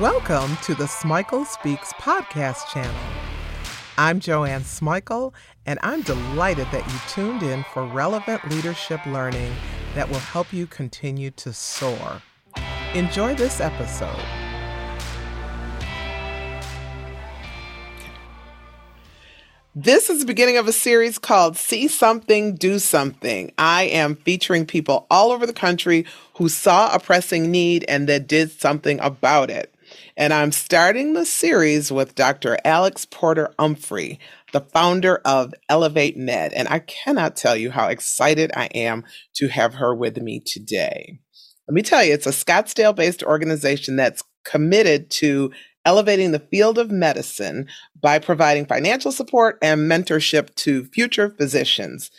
Welcome to the Smikle Speaks podcast channel. I'm Joanne Smikle, and I'm delighted that you tuned in for relevant leadership learning that will help you continue to soar. Enjoy this episode. This is the beginning of a series called See Something, Do Something. I am featuring people all over the country who saw a pressing need and that did something about it. And I'm starting the series with Dr. Alyx Porter Umphrey, the founder of Elevate Med. And I cannot tell you how excited I am to have her with me today. Let me tell you, it's a Scottsdale based organization that's committed to elevating the field of medicine by providing financial support and mentorship to future physicians.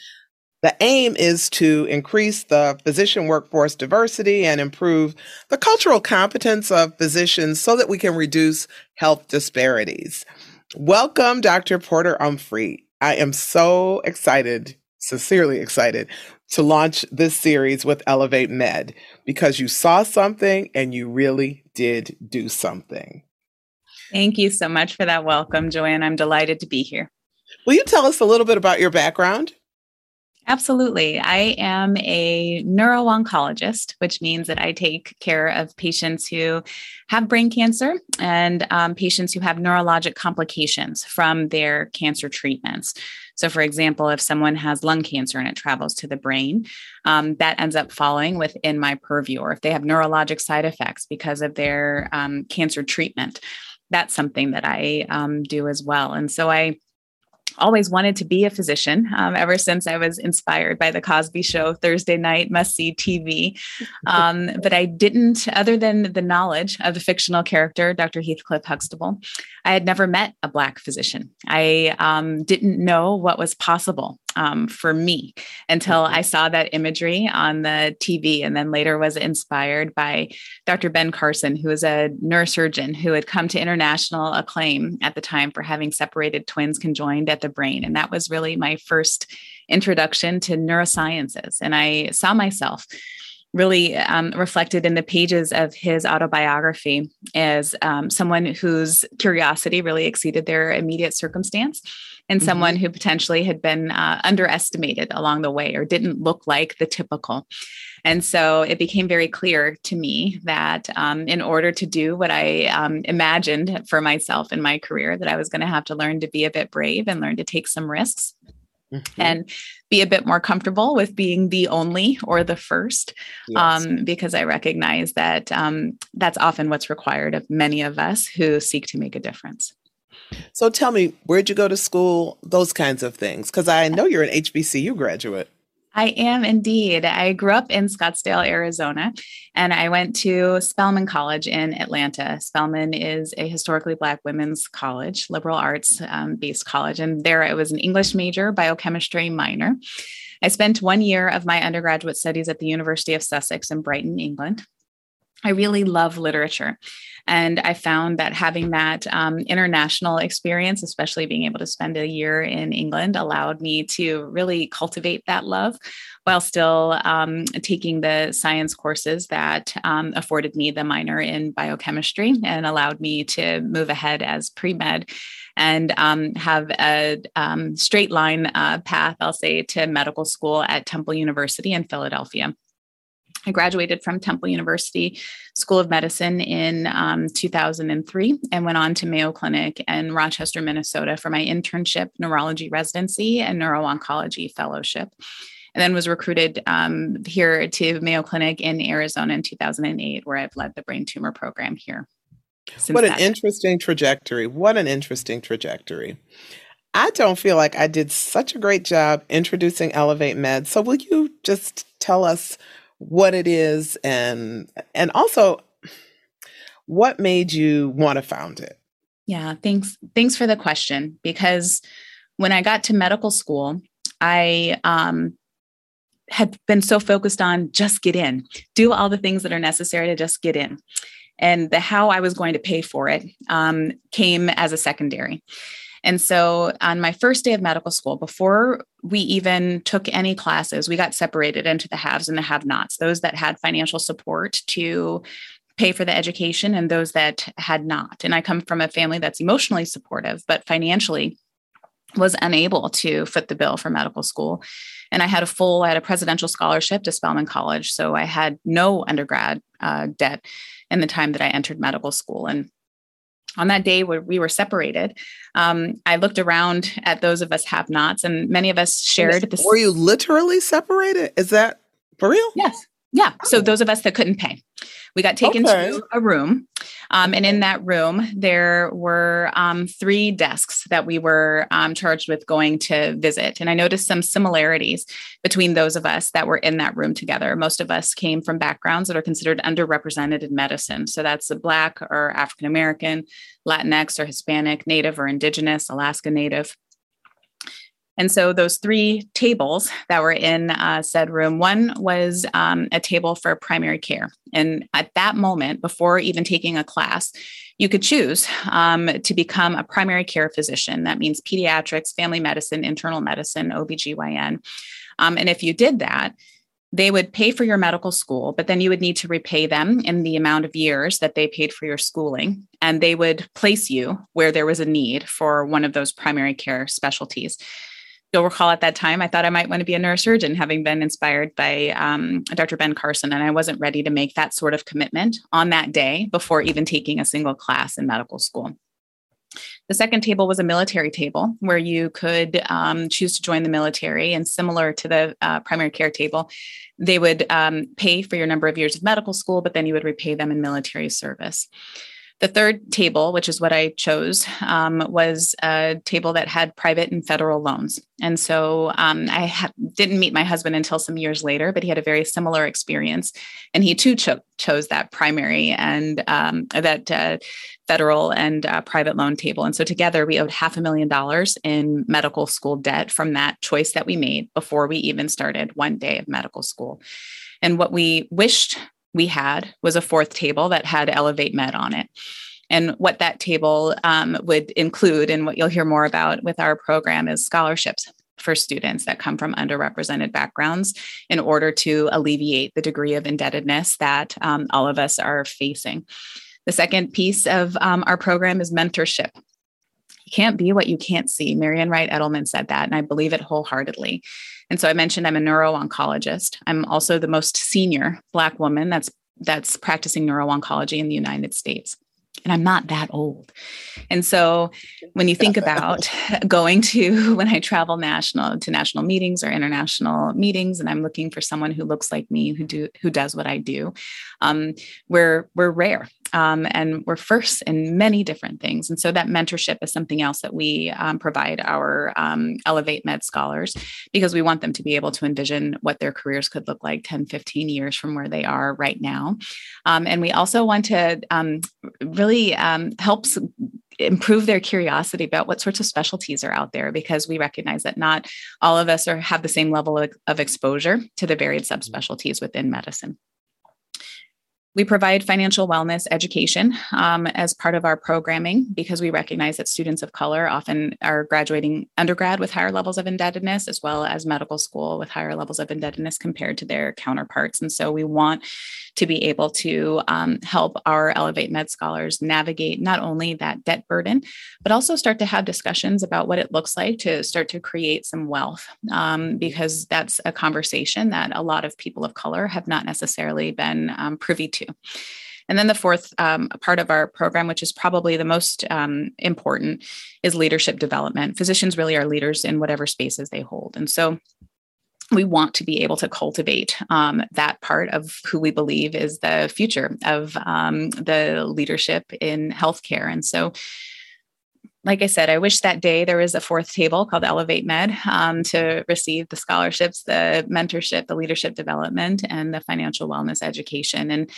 The aim is to increase the physician workforce diversity and improve the cultural competence of physicians so that we can reduce health disparities. Welcome, Dr. Porter Umphrey. I am so excited, sincerely excited, to launch this series with Elevate Med because you saw something and you really did do something. Thank you so much for that welcome, Joanne. I'm delighted to be here. Will you tell us a little bit about your background? Absolutely. I am a neuro oncologist, which means that I take care of patients who have brain cancer and um, patients who have neurologic complications from their cancer treatments. So, for example, if someone has lung cancer and it travels to the brain, um, that ends up falling within my purview. Or if they have neurologic side effects because of their um, cancer treatment, that's something that I um, do as well. And so I always wanted to be a physician um, ever since I was inspired by the Cosby Show Thursday night must see TV. Um, but I didn't, other than the knowledge of the fictional character, Dr. Heathcliff Huxtable, I had never met a Black physician. I um, didn't know what was possible um, for me until I saw that imagery on the TV, and then later was inspired by Dr. Ben Carson, who was a neurosurgeon who had come to international acclaim at the time for having separated twins conjoined at the brain. And that was really my first introduction to neurosciences. And I saw myself really um, reflected in the pages of his autobiography as um, someone whose curiosity really exceeded their immediate circumstance and mm-hmm. someone who potentially had been uh, underestimated along the way or didn't look like the typical. And so it became very clear to me that um, in order to do what I um, imagined for myself in my career, that I was going to have to learn to be a bit brave and learn to take some risks. Mm-hmm. and be a bit more comfortable with being the only or the first yes. um, because i recognize that um, that's often what's required of many of us who seek to make a difference so tell me where'd you go to school those kinds of things because i know you're an hbcu graduate I am indeed. I grew up in Scottsdale, Arizona, and I went to Spelman College in Atlanta. Spelman is a historically Black women's college, liberal arts um, based college. And there I was an English major, biochemistry minor. I spent one year of my undergraduate studies at the University of Sussex in Brighton, England. I really love literature. And I found that having that um, international experience, especially being able to spend a year in England, allowed me to really cultivate that love while still um, taking the science courses that um, afforded me the minor in biochemistry and allowed me to move ahead as pre med and um, have a um, straight line uh, path, I'll say, to medical school at Temple University in Philadelphia. I graduated from Temple University School of Medicine in um, 2003 and went on to Mayo Clinic in Rochester, Minnesota for my internship, neurology residency, and neuro oncology fellowship. And then was recruited um, here to Mayo Clinic in Arizona in 2008, where I've led the brain tumor program here. What an interesting trajectory. What an interesting trajectory. I don't feel like I did such a great job introducing Elevate Med. So, will you just tell us what it is and and also what made you want to found it? Yeah thanks thanks for the question because when i got to medical school i um, had been so focused on just get in do all the things that are necessary to just get in. And the how i was going to pay for it um, came as a secondary and so on my first day of medical school, before we even took any classes, we got separated into the haves and the have nots, those that had financial support to pay for the education and those that had not. And I come from a family that's emotionally supportive, but financially was unable to foot the bill for medical school. And I had a full, I had a presidential scholarship to Spelman College. So I had no undergrad uh, debt in the time that I entered medical school. And on that day where we were separated, um, I looked around at those of us have nots, and many of us shared this. Were you literally separated? Is that for real? Yes. Yeah. So oh. those of us that couldn't pay, we got taken okay. to a room. Um, and in that room, there were um, three desks that we were um, charged with going to visit. And I noticed some similarities between those of us that were in that room together. Most of us came from backgrounds that are considered underrepresented in medicine. So that's the Black or African American, Latinx or Hispanic, Native or Indigenous, Alaska Native. And so those three tables that were in uh, said room, one was um, a table for primary care. And at that moment, before even taking a class, you could choose um, to become a primary care physician. That means pediatrics, family medicine, internal medicine, OBGYN. Um, and if you did that, they would pay for your medical school, but then you would need to repay them in the amount of years that they paid for your schooling. And they would place you where there was a need for one of those primary care specialties you'll recall at that time, I thought I might want to be a neurosurgeon, having been inspired by um, Dr. Ben Carson. And I wasn't ready to make that sort of commitment on that day before even taking a single class in medical school. The second table was a military table where you could um, choose to join the military, and similar to the uh, primary care table, they would um, pay for your number of years of medical school, but then you would repay them in military service. The third table, which is what I chose, um, was a table that had private and federal loans. And so um, I ha- didn't meet my husband until some years later, but he had a very similar experience. And he too cho- chose that primary and um, that uh, federal and uh, private loan table. And so together we owed half a million dollars in medical school debt from that choice that we made before we even started one day of medical school. And what we wished we had was a fourth table that had Elevate Med on it. And what that table um, would include, and what you'll hear more about with our program, is scholarships for students that come from underrepresented backgrounds in order to alleviate the degree of indebtedness that um, all of us are facing. The second piece of um, our program is mentorship. You can't be what you can't see. Marian Wright Edelman said that, and I believe it wholeheartedly. And so I mentioned I'm a neuro-oncologist. I'm also the most senior Black woman that's that's practicing neuro-oncology in the United States. And I'm not that old. And so when you think about going to when I travel national to national meetings or international meetings, and I'm looking for someone who looks like me, who do who does what I do, um, we're we're rare um, and we're first in many different things. And so that mentorship is something else that we um, provide our um, Elevate Med scholars because we want them to be able to envision what their careers could look like 10, 15 years from where they are right now. Um, and we also want to um, really um, help improve their curiosity about what sorts of specialties are out there because we recognize that not all of us are have the same level of, of exposure to the varied subspecialties within medicine. We provide financial wellness education um, as part of our programming because we recognize that students of color often are graduating undergrad with higher levels of indebtedness, as well as medical school with higher levels of indebtedness compared to their counterparts. And so we want to be able to um, help our Elevate Med scholars navigate not only that debt burden, but also start to have discussions about what it looks like to start to create some wealth, um, because that's a conversation that a lot of people of color have not necessarily been um, privy to. And then the fourth um, part of our program, which is probably the most um, important, is leadership development. Physicians really are leaders in whatever spaces they hold. And so we want to be able to cultivate um, that part of who we believe is the future of um, the leadership in healthcare. And so like I said, I wish that day there was a fourth table called Elevate Med um, to receive the scholarships, the mentorship, the leadership development, and the financial wellness education. And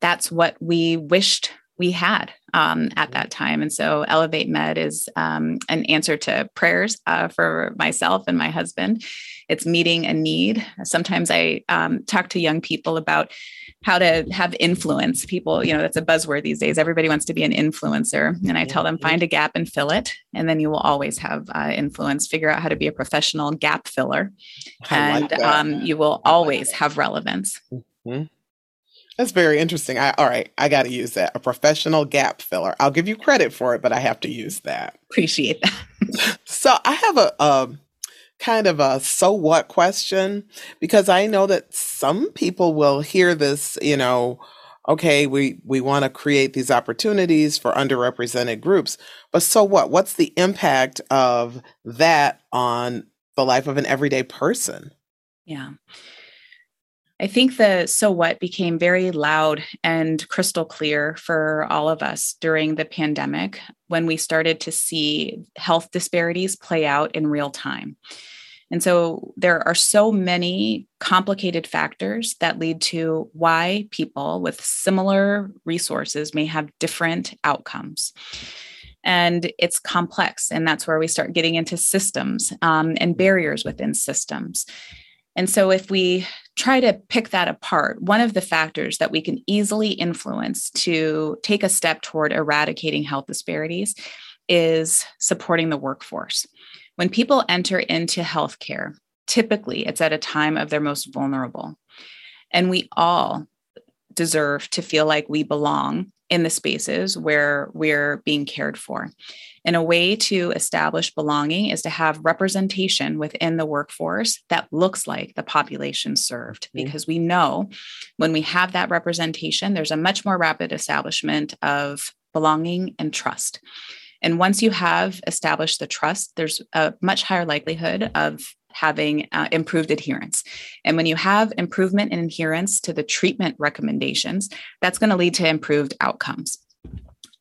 that's what we wished we had um, at that time. And so Elevate Med is um, an answer to prayers uh, for myself and my husband. It's meeting a need. Sometimes I um, talk to young people about how to have influence. People, you know, that's a buzzword these days. Everybody wants to be an influencer. And I tell them, find a gap and fill it. And then you will always have uh, influence. Figure out how to be a professional gap filler. and like um, you will always like have relevance. Mm-hmm. That's very interesting. I, all right, I got to use that. A professional gap filler. I'll give you credit for it, but I have to use that. Appreciate that. so I have a, a kind of a so what question because I know that some people will hear this, you know, okay, we we want to create these opportunities for underrepresented groups, but so what? What's the impact of that on the life of an everyday person? Yeah. I think the so what became very loud and crystal clear for all of us during the pandemic when we started to see health disparities play out in real time. And so there are so many complicated factors that lead to why people with similar resources may have different outcomes. And it's complex. And that's where we start getting into systems um, and barriers within systems. And so, if we try to pick that apart, one of the factors that we can easily influence to take a step toward eradicating health disparities is supporting the workforce. When people enter into healthcare, typically it's at a time of their most vulnerable. And we all deserve to feel like we belong in the spaces where we're being cared for. And a way to establish belonging is to have representation within the workforce that looks like the population served, mm-hmm. because we know when we have that representation, there's a much more rapid establishment of belonging and trust. And once you have established the trust, there's a much higher likelihood of having uh, improved adherence. And when you have improvement in adherence to the treatment recommendations, that's going to lead to improved outcomes.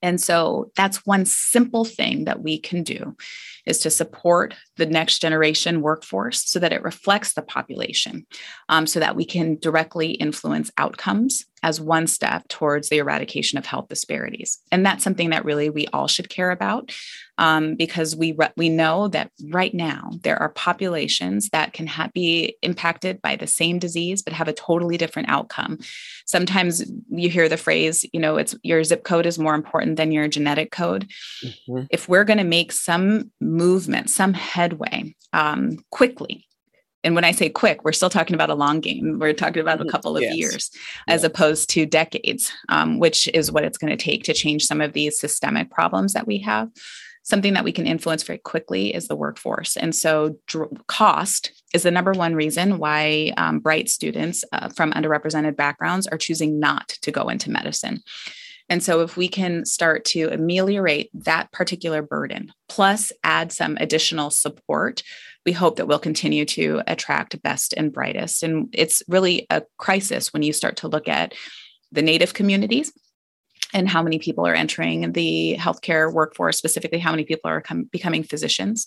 And so that's one simple thing that we can do is to support the next generation workforce so that it reflects the population, um, so that we can directly influence outcomes as one step towards the eradication of health disparities. And that's something that really we all should care about um, because we re- we know that right now there are populations that can ha- be impacted by the same disease but have a totally different outcome. Sometimes you hear the phrase, you know, it's your zip code is more important than your genetic code. Mm-hmm. If we're going to make some movement, some headway um, quickly and when I say quick, we're still talking about a long game. We're talking about a mm-hmm. couple of yes. years as opposed to decades, um, which is what it's going to take to change some of these systemic problems that we have. Something that we can influence very quickly is the workforce. And so, dr- cost is the number one reason why um, bright students uh, from underrepresented backgrounds are choosing not to go into medicine. And so, if we can start to ameliorate that particular burden, plus add some additional support we hope that we'll continue to attract best and brightest. And it's really a crisis when you start to look at the Native communities and how many people are entering the healthcare workforce, specifically, how many people are com- becoming physicians.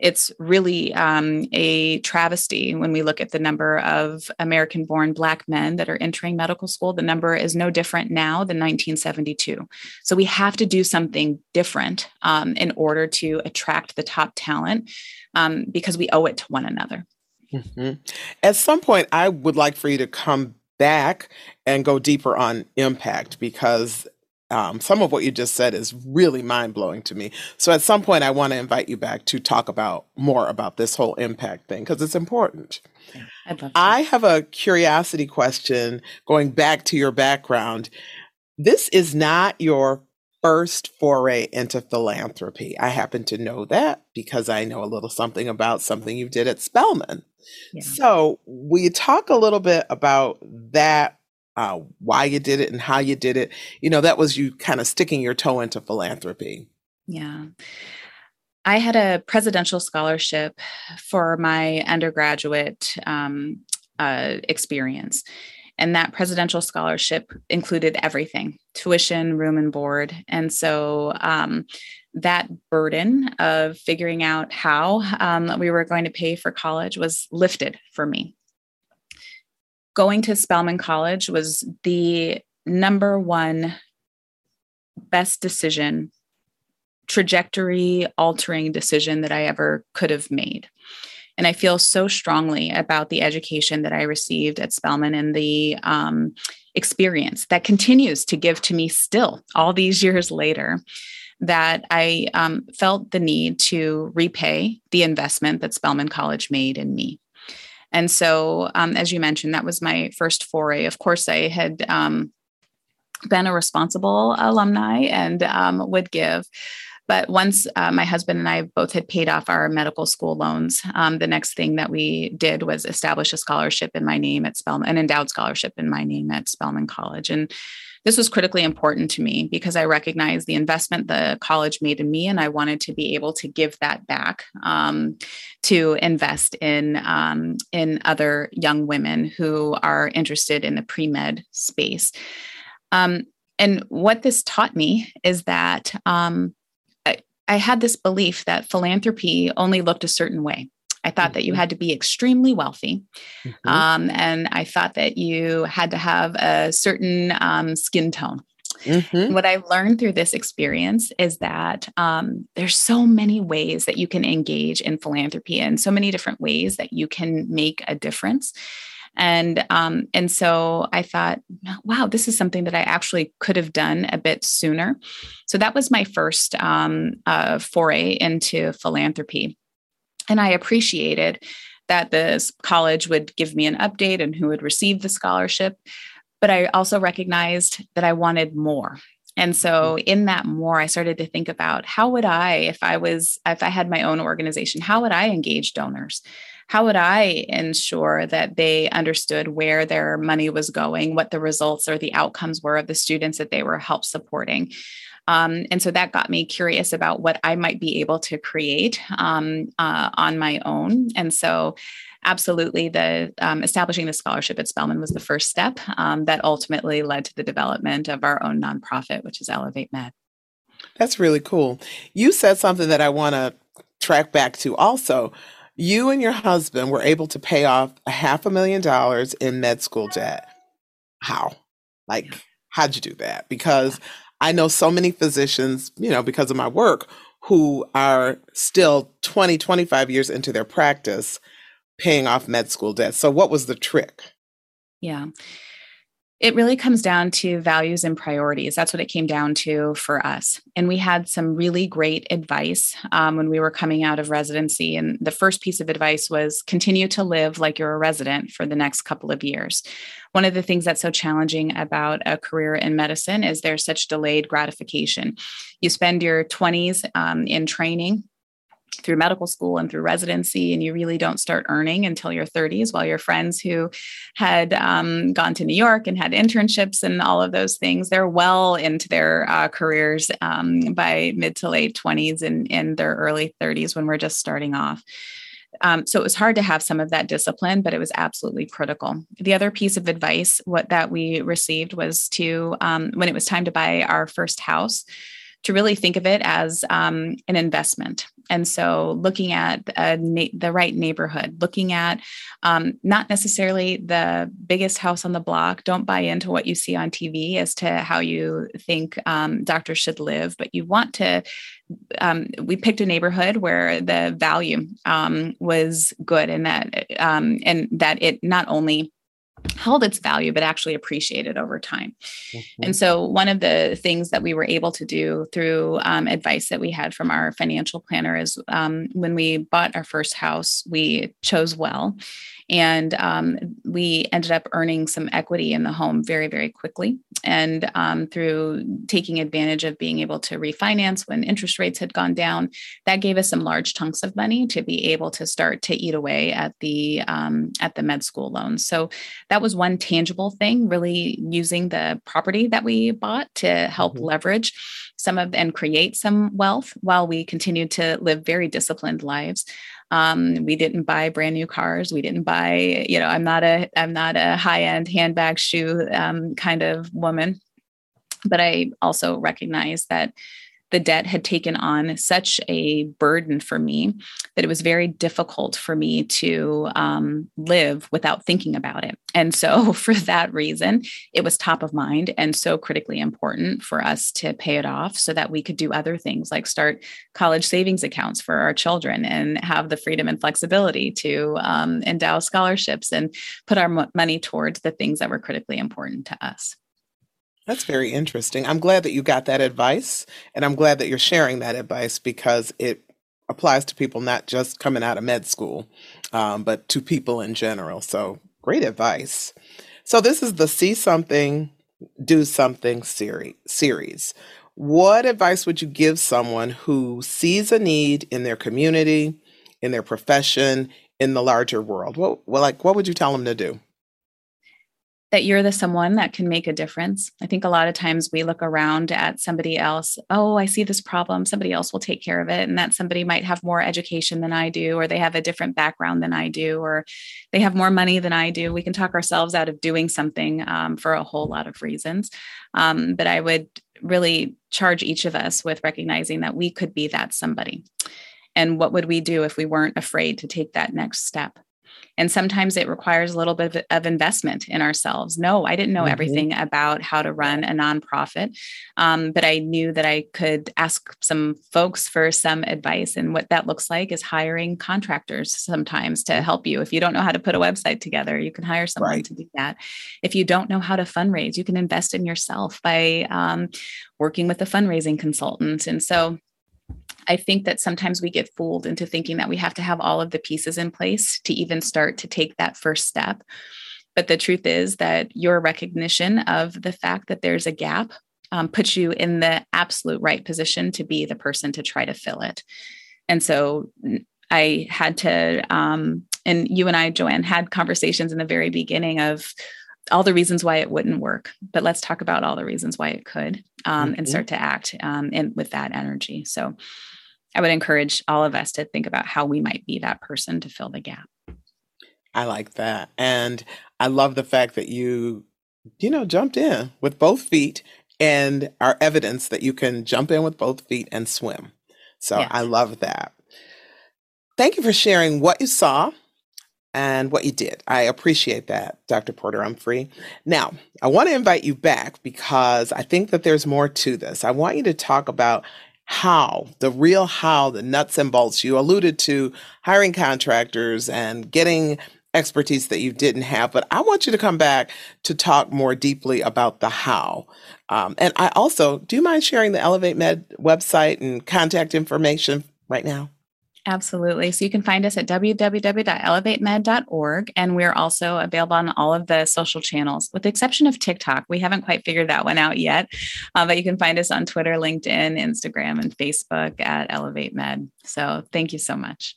It's really um, a travesty when we look at the number of American born Black men that are entering medical school. The number is no different now than 1972. So we have to do something different um, in order to attract the top talent um, because we owe it to one another. Mm-hmm. At some point, I would like for you to come back and go deeper on impact because um, some of what you just said is really mind blowing to me. So at some point, I want to invite you back to talk about more about this whole impact thing because it's important. Yeah, I have a curiosity question going back to your background. This is not your first foray into philanthropy. I happen to know that because I know a little something about something you did at Spelman. Yeah. So, will you talk a little bit about that uh, why you did it and how you did it. You know, that was you kind of sticking your toe into philanthropy. Yeah. I had a presidential scholarship for my undergraduate um, uh, experience. And that presidential scholarship included everything tuition, room, and board. And so um, that burden of figuring out how um, we were going to pay for college was lifted for me going to Spelman College was the number one best decision, trajectory altering decision that I ever could have made. And I feel so strongly about the education that I received at Spelman and the um, experience that continues to give to me still all these years later that I um, felt the need to repay the investment that Spelman College made in me. And so, um, as you mentioned, that was my first foray. Of course, I had um, been a responsible alumni and um, would give. But once uh, my husband and I both had paid off our medical school loans, um, the next thing that we did was establish a scholarship in my name at Spelman, an endowed scholarship in my name at Spelman College. And this was critically important to me because I recognized the investment the college made in me, and I wanted to be able to give that back um, to invest in um, in other young women who are interested in the pre med space. Um, and what this taught me is that um, I, I had this belief that philanthropy only looked a certain way. I thought that you mm-hmm. had to be extremely wealthy. Mm-hmm. Um, and I thought that you had to have a certain um, skin tone. Mm-hmm. What I've learned through this experience is that um, there's so many ways that you can engage in philanthropy and so many different ways that you can make a difference. And um, and so I thought, wow, this is something that I actually could have done a bit sooner. So that was my first um, uh, foray into philanthropy. And I appreciated that this college would give me an update and who would receive the scholarship. But I also recognized that I wanted more. And so mm. in that more, I started to think about how would I, if I was, if I had my own organization, how would I engage donors? How would I ensure that they understood where their money was going, what the results or the outcomes were of the students that they were help supporting? Um, and so that got me curious about what I might be able to create um, uh, on my own. And so absolutely the um, establishing the scholarship at Spelman was the first step um, that ultimately led to the development of our own nonprofit, which is Elevate Med. That's really cool. You said something that I want to track back to also. You and your husband were able to pay off a half a million dollars in med school debt. How? Like, how'd you do that? Because I know so many physicians, you know, because of my work, who are still 20, 25 years into their practice paying off med school debt. So, what was the trick? Yeah. It really comes down to values and priorities. That's what it came down to for us. And we had some really great advice um, when we were coming out of residency. And the first piece of advice was continue to live like you're a resident for the next couple of years. One of the things that's so challenging about a career in medicine is there's such delayed gratification. You spend your 20s um, in training through medical school and through residency, and you really don't start earning until your 30s. While your friends who had um, gone to New York and had internships and all of those things, they're well into their uh, careers um, by mid to late 20s and in their early 30s when we're just starting off. Um, so it was hard to have some of that discipline, but it was absolutely critical. The other piece of advice what that we received was to um, when it was time to buy our first house to really think of it as um, an investment. And so, looking at na- the right neighborhood, looking at um, not necessarily the biggest house on the block. Don't buy into what you see on TV as to how you think um, doctors should live, but you want to. Um, we picked a neighborhood where the value um, was good, and that um, and that it not only held its value but actually appreciated over time mm-hmm. and so one of the things that we were able to do through um, advice that we had from our financial planner is um, when we bought our first house we chose well and um, we ended up earning some equity in the home very, very quickly. And um, through taking advantage of being able to refinance when interest rates had gone down, that gave us some large chunks of money to be able to start to eat away at the um, at the med school loans. So that was one tangible thing, really using the property that we bought to help mm-hmm. leverage some of and create some wealth while we continued to live very disciplined lives. Um, we didn't buy brand new cars. We didn't buy, you know, I'm not a I'm not a high end handbag shoe um, kind of woman, but I also recognize that the debt had taken on such a burden for me that it was very difficult for me to um, live without thinking about it. And so, for that reason, it was top of mind and so critically important for us to pay it off so that we could do other things like start college savings accounts for our children and have the freedom and flexibility to um, endow scholarships and put our money towards the things that were critically important to us. That's very interesting. I'm glad that you got that advice and I'm glad that you're sharing that advice because it applies to people not just coming out of med school, um, but to people in general. So great advice. So this is the See Something, Do Something series. What advice would you give someone who sees a need in their community, in their profession, in the larger world? What, well, like, what would you tell them to do? That you're the someone that can make a difference. I think a lot of times we look around at somebody else, oh, I see this problem, somebody else will take care of it. And that somebody might have more education than I do, or they have a different background than I do, or they have more money than I do. We can talk ourselves out of doing something um, for a whole lot of reasons. Um, but I would really charge each of us with recognizing that we could be that somebody. And what would we do if we weren't afraid to take that next step? And sometimes it requires a little bit of, investment in ourselves. No, I didn't know mm-hmm. everything about how to run a nonprofit, um, but I knew that I could ask some folks for some advice. And what that looks like is hiring contractors sometimes to help you. If you don't know how to put a website together, you can hire someone right. to do that. If you don't know how to fundraise, you can invest in yourself by um, working with a fundraising consultant. And so I think that sometimes we get fooled into thinking that we have to have all of the pieces in place to even start to take that first step. But the truth is that your recognition of the fact that there's a gap um, puts you in the absolute right position to be the person to try to fill it. And so I had to, um, and you and I, Joanne, had conversations in the very beginning of all the reasons why it wouldn't work, but let's talk about all the reasons why it could um, mm-hmm. and start to act um, and with that energy. So I would encourage all of us to think about how we might be that person to fill the gap. I like that. And I love the fact that you, you know, jumped in with both feet and are evidence that you can jump in with both feet and swim. So yes. I love that. Thank you for sharing what you saw and what you did. I appreciate that, Dr. Porter Umphrey. Now, I want to invite you back because I think that there's more to this. I want you to talk about how, the real how, the nuts and bolts. You alluded to hiring contractors and getting expertise that you didn't have, but I want you to come back to talk more deeply about the how. Um, and I also, do you mind sharing the Elevate Med website and contact information right now? Absolutely. So you can find us at www.elevatemed.org. And we're also available on all of the social channels, with the exception of TikTok. We haven't quite figured that one out yet, uh, but you can find us on Twitter, LinkedIn, Instagram, and Facebook at Elevate Med. So thank you so much.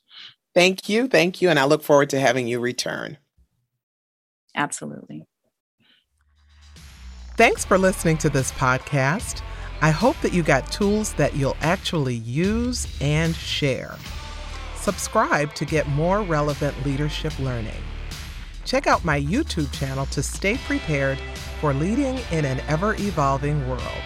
Thank you. Thank you. And I look forward to having you return. Absolutely. Thanks for listening to this podcast. I hope that you got tools that you'll actually use and share. Subscribe to get more relevant leadership learning. Check out my YouTube channel to stay prepared for leading in an ever evolving world.